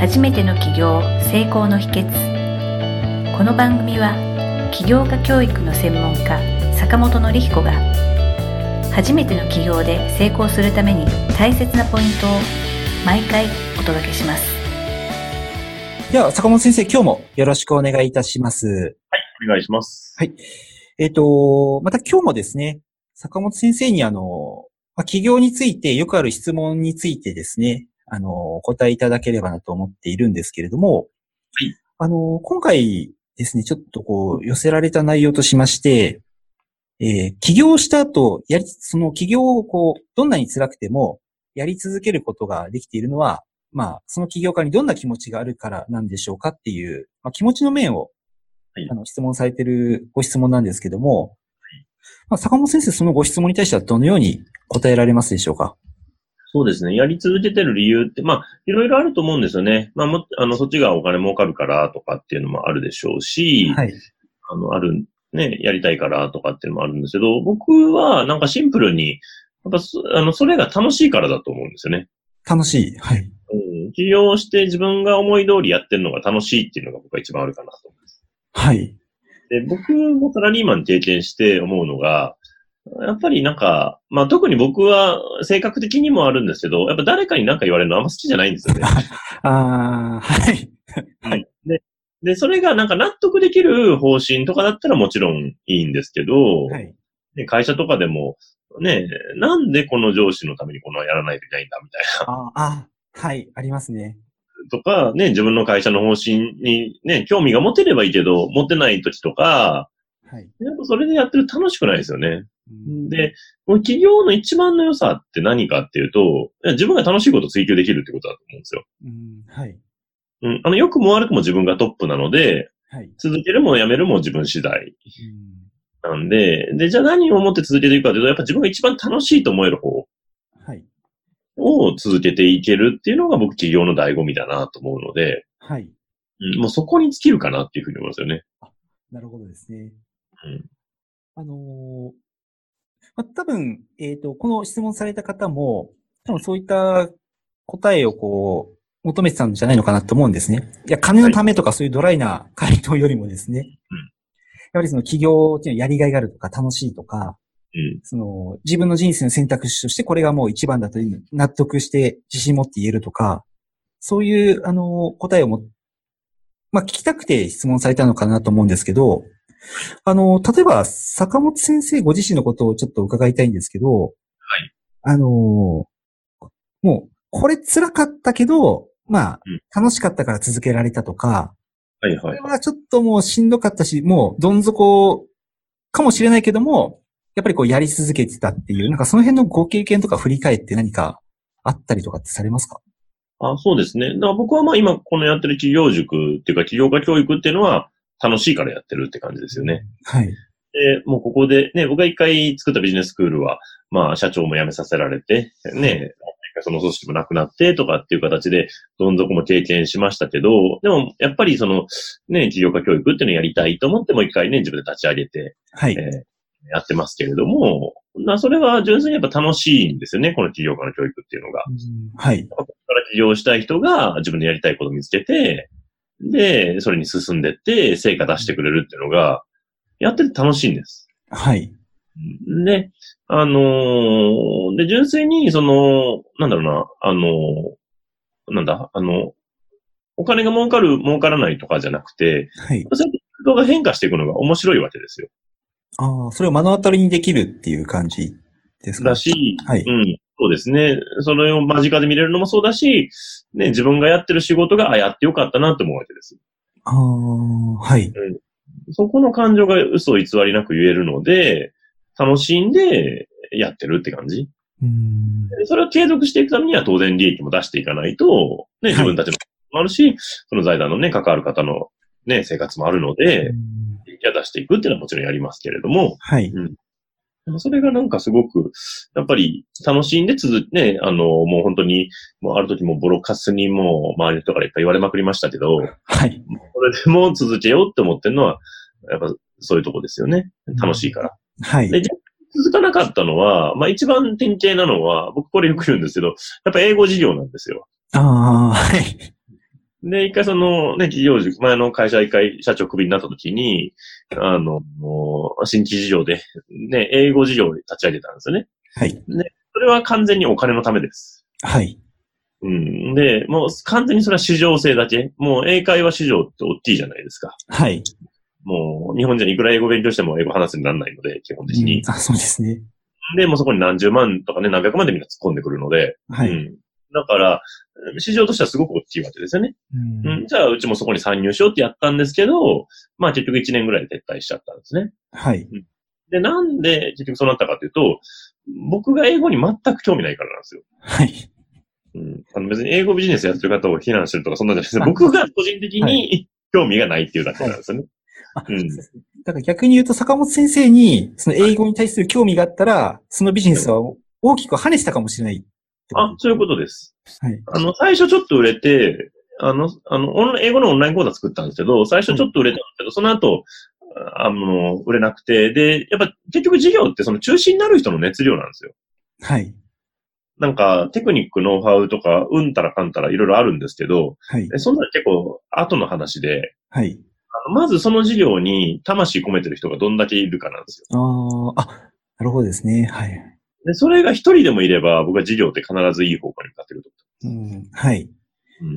初めての起業成功の秘訣この番組は起業家教育の専門家坂本典彦が初めての起業で成功するために大切なポイントを毎回お届けしますでは、坂本先生、今日もよろしくお願いいたします。はい、お願いします。はい。えっ、と、また今日もですね、坂本先生にあの、まあ、起業についてよくある質問についてですね、あの、お答えいただければなと思っているんですけれども、はい。あの、今回ですね、ちょっとこう、寄せられた内容としまして、えー起業した後、やり、その起業をこう、どんなに辛くても、やり続けることができているのは、まあ、その起業家にどんな気持ちがあるからなんでしょうかっていう、まあ、気持ちの面を、はい。あの、質問されているご質問なんですけども、まあ、坂本先生、そのご質問に対してはどのように答えられますでしょうか？そうですね。やり続けてる理由って、まあ、いろいろあると思うんですよね。まあ、も、あの、そっちがお金儲かるからとかっていうのもあるでしょうし、はい。あの、ある、ね、やりたいからとかっていうのもあるんですけど、僕はなんかシンプルに、やっぱそ、あの、それが楽しいからだと思うんですよね。楽しい。はい。うん。起業して自分が思い通りやってるのが楽しいっていうのが僕は一番あるかなと思います。はい。で、僕もサラリーマン経験して思うのが、やっぱりなんか、まあ特に僕は性格的にもあるんですけど、やっぱ誰かに何か言われるのあんま好きじゃないんですよね。ああ、はい。はい。で、で、それがなんか納得できる方針とかだったらもちろんいいんですけど、はい。ね会社とかでも、ね、なんでこの上司のためにこのやらないといけないんだみたいああ、はい。ありますね。な。とか、ね、自分の会社の方針にね、興味が持てればいいけど、持てない時とか、はい。やっぱそれでやってると楽しくないですよね。うんで、この企業の一番の良さって何かっていうと、自分が楽しいことを追求できるってことだと思うんですよ。うん、はい。うん。あの、良くも悪くも自分がトップなので、はい。続けるもやめるも自分次第うんなんで、で、じゃあ何をもって続けていくかというと、やっぱ自分が一番楽しいと思える方はい。を続けていけるっていうのが僕企業の醍醐味だなと思うので、はい。うん、もうそこに尽きるかなっていうふうに思いますよね。なるほどですね。うん。あのーまあ、多分、えっ、と、この質問された方も、多分そういった答えをこう、求めてたんじゃないのかなと思うんですね。いや、金のためとかそういうドライな回答よりもですね。うんやはりその企業っていうのはやりがいがあるとか楽しいとか、うん。その自分の人生の選択肢としてこれがもう一番だという納得して自信持って言えるとか、そういう、あの、答えをも、まあ、聞きたくて質問されたのかなと思うんですけど、あの、例えば、坂本先生ご自身のことをちょっと伺いたいんですけど、はいあの、もう、これ辛かったけど、まあうん、楽しかったから続けられたとか、こはいはい。れはちょっともうしんどかったし、もうどん底かもしれないけども、やっぱりこうやり続けてたっていう、なんかその辺のご経験とか振り返って何かあったりとかってされますか？あ、そうですね。だから僕はまあ今このやってる企業塾っていうか企業家教育っていうのは楽しいからやってるって感じですよね。はい。で、もうここでね、僕が一回作ったビジネススクールは、まあ社長も辞めさせられて、ね、その組織もなくなってとかっていう形で、どん底も経験しましたけど、でもやっぱりその、ね、起業家教育っていうのをやりたいと思ってもう一回ね、自分で立ち上げて、はい。えーやってますけれども、なそれは純粋にやっぱ楽しいんですよね、この起業家の教育っていうのが。はい。ここから起業したい人が自分でやりたいことを見つけて、で、それに進んでって、成果出してくれるっていうのが、やってて楽しいんです。はい。で、あのーで、純粋に、その、なんだろうな、あのーなんだ、あの、お金が儲かる、儲からないとかじゃなくて、はい。そうやって人が変化していくのが面白いわけですよ。ああ、それを目の当たりにできるっていう感じですか？だし、はいうん、そうですね。それを間近で見れるのもそうだし、ね、自分がやってる仕事が、あ、やってよかったなって思うわけです。ああ、はい。そこの感情が嘘偽りなく言えるので、楽しんでやってるって感じ。うん。でそれを継続していくためには当然利益も出していかないと、ね、自分たちのもあるし、その財団のね、関わる方のね、生活もあるので、利益は出していくっていうのはもちろんやりますけれども、はい。でもそれがなんかすごく、やっぱり楽しんで続ね、あの、もう本当に、もうある時もボロカスにもう周りの人からいっぱい言われまくりましたけど、はい。これでも続けようって思ってるのは、やっぱそういうとこですよね。楽しいから。はい。で、続かなかったのは、まあ一番典型なのは、僕これよく言うんですけど、やっぱ英語授業なんですよ。ああ、はい。で、一回その、ね、企業塾、前の会社一回社長クビになった時に、あの、もう新規事業で、ね、英語事業を立ち上げたんですよね。はい。それは完全にお金のためです。はい。うん。で、もう完全にそれは市場性だけ。もう英会話市場って大きいじゃないですか。はい。もう日本人いくら英語勉強しても英語話すにならないので、基本的に。うんあ、そうですね。で、もうそこに何十万とかね、何百万でみんな突っ込んでくるので。はい。うん。だから、市場としてはすごく大きいわけですよね。うんうん。じゃあ、うちもそこに参入しようってやったんですけど、まあ結局1年ぐらいで撤退しちゃったんですね。はい。で、なんで結局そうなったかというと、僕が英語に全く興味ないからなんですよ。はい。うん。あの別に英語ビジネスやってる方を非難してるとかそんなんじゃなくて、あ僕が個人的に興味がないっていうだけなんですよね。あうんそうですねだから逆に言うと、坂本先生に、その英語に対する興味があったら、そのビジネスは大きく跳ねてたかもしれないあ、そういうことです。はい。あの、最初ちょっと売れて、あの、あの、英語のオンライン講座作ったんですけど、最初ちょっと売れたんですけど、その後、あの、売れなくて、で、やっぱ結局事業ってその中心になる人の熱量なんですよ。はい。なんか、テクニック、ノウハウとか、うんたらかんたらいろいろあるんですけど、はい。えそんなの結構後の話で、はい。まずその事業に魂込めてる人がどんだけいるかなんですよ。ああ、あ、なるほどですね。はい。で、それが一人でもいれば、僕は事業って必ずいい方向に向かってるとうん。はい。思う。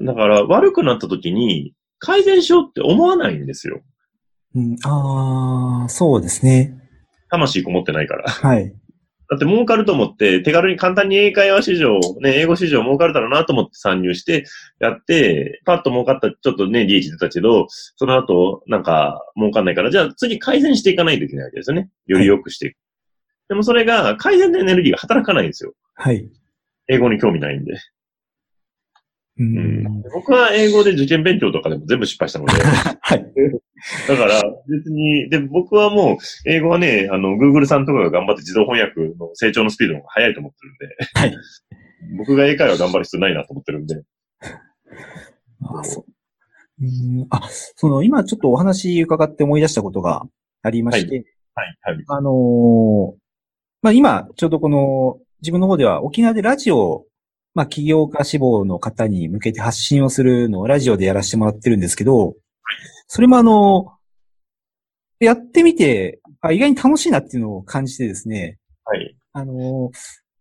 うん。だから、悪くなった時に、改善しようって思わないんですよ。うん、ああ、そうですね。魂こもってないから。はい。だって儲かると思って、手軽に簡単に英会話市場、ね、英語市場儲かるだろうなと思って参入して、やって、パッと儲かった、ちょっとね、利益出たけど、その後、なんか、儲かんないから、じゃあ次改善していかないといけないわけですよね。より良くしていく。でもそれが、改善のエネルギーが働かないんですよ。はい。英語に興味ないんで。ううんん。僕は英語で受験勉強とかでも全部失敗したので、はい。だから別に、で、僕はもう、英語はね、あの、Google さんとかが頑張って自動翻訳の成長のスピードの方が速いと思ってるんで、はい。僕が英会話頑張る必要ないなと思ってるんで。あそううんあ、その、今ちょっとお話伺って思い出したことがありまして、はい、はい。あのーまあ、今、ちょうどこの、自分の方では沖縄でラジオを、まあ、起業家志望の方に向けて発信をするのをラジオでやらせてもらってるんですけど、それもあの、やってみて、あ意外に楽しいなっていうのを感じてですね、はい。あのー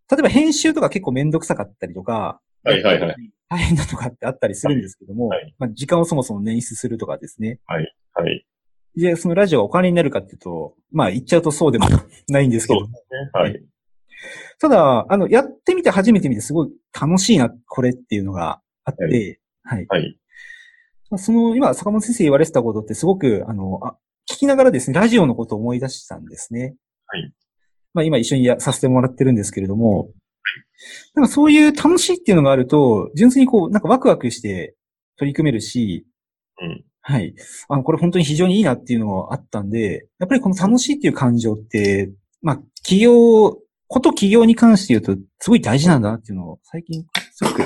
例えば編集とか結構めんどくさかったりとか、はいはいはい大変だとかってあったりするんですけども、はいはいまあ、時間をそもそも捻出するとかですね。はい。じゃあそのラジオがお金になるかっていうと、まあ言っちゃうとそうでもないんですけどそう、はい。ただ、あの、やってみて初めて見てすごい楽しいな、これっていうのがあって、はい。はい。その、今、坂本先生言われてたことってすごく、あの、あ聞きながらですね、ラジオのことを思い出したんですね。はい。まあ今一緒にやさせてもらってるんですけれども、なんかそういう楽しいっていうのがあると、純粋にこう、なんかワクワクして取り組めるし、うん。はい。あの、これ本当に非常にいいなっていうのがあったんで、やっぱりこの楽しいっていう感情って、まあ、企業、こと企業に関して言うと、すごい大事なんだなっていうのを最近すごく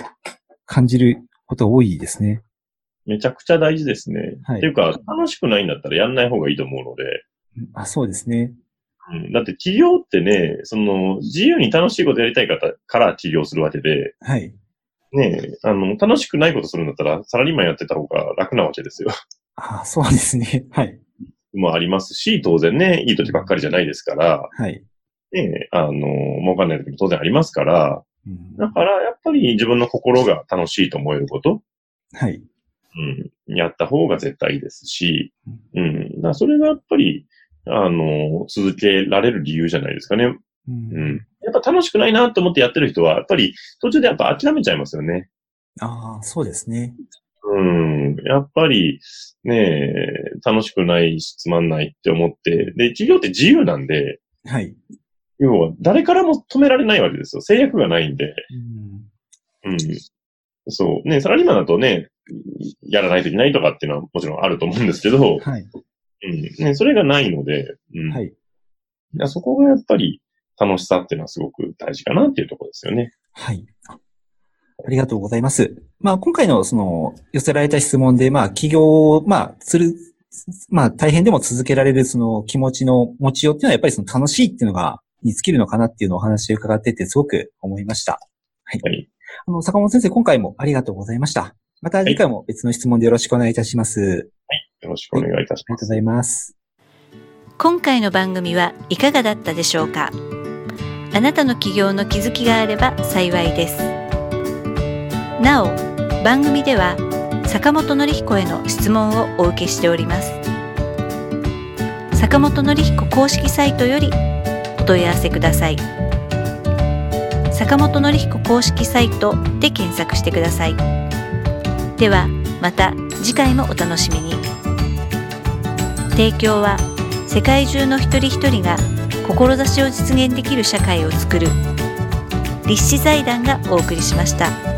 感じることが多いですね。めちゃくちゃ大事ですね。はいっていうか、楽しくないんだったらやんない方がいいと思うので、あ、そうですね。うん、だって企業ってね、その、自由に楽しいことやりたい方から起業するわけで、はい。ね、あの、楽しくないことするんだったら、サラリーマンやってた方が楽なわけですよ。あ、そうですね。はい。もありますし、当然ね、いい時ばっかりじゃないですから、はい。ね、あの、儲かんない時も当然ありますから、うんだから、やっぱり自分の心が楽しいと思えること、はい。うん、やった方が絶対いいですし、うん、だそれがやっぱり、あの、続けられる理由じゃないですかね。ううん。やっぱ楽しくないなと思ってやってる人は、やっぱり途中でやっぱ諦めちゃいますよね。ああ、そうですね。うん。やっぱり、ねえ、楽しくないし、つまんないって思って、で、企業って自由なんで、はい。要は誰からも止められないわけですよ。制約がないんで。うんうん。そう。ね、サラリーマンだとね、やらないといけないとかっていうのはもちろんあると思うんですけど、はい。うん。ね、それがないので、うん。はい。いやそこがやっぱり楽しさっていうのはすごく大事かなっていうところですよね。はい。あありがとうございます。まあ、今回のその、寄せられた質問で、まあ、企業を、まあ、する、まあ、大変でも続けられるその気持ちの持ちようっていうのは、やっぱりその楽しいっていうのが、に尽きるのかなっていうのをお話を伺ってて、すごく思いました。はい。はい。あの、坂本先生、今回もありがとうございました。また次回も別の質問でよろしくお願いいたします。よろしくお願いいたします。ありがとうございます。今回の番組はいかがだったでしょうか？あなたの起業の気づきがあれば幸いです。なお、番組では坂本典彦への質問をお受けしております。坂本典彦公式サイトよりお問い合わせください。坂本典彦公式サイトで検索してください。では、また次回もお楽しみに。提供は世界中の一人一人が志を実現できる社会をつくる立志財団がお送りしました。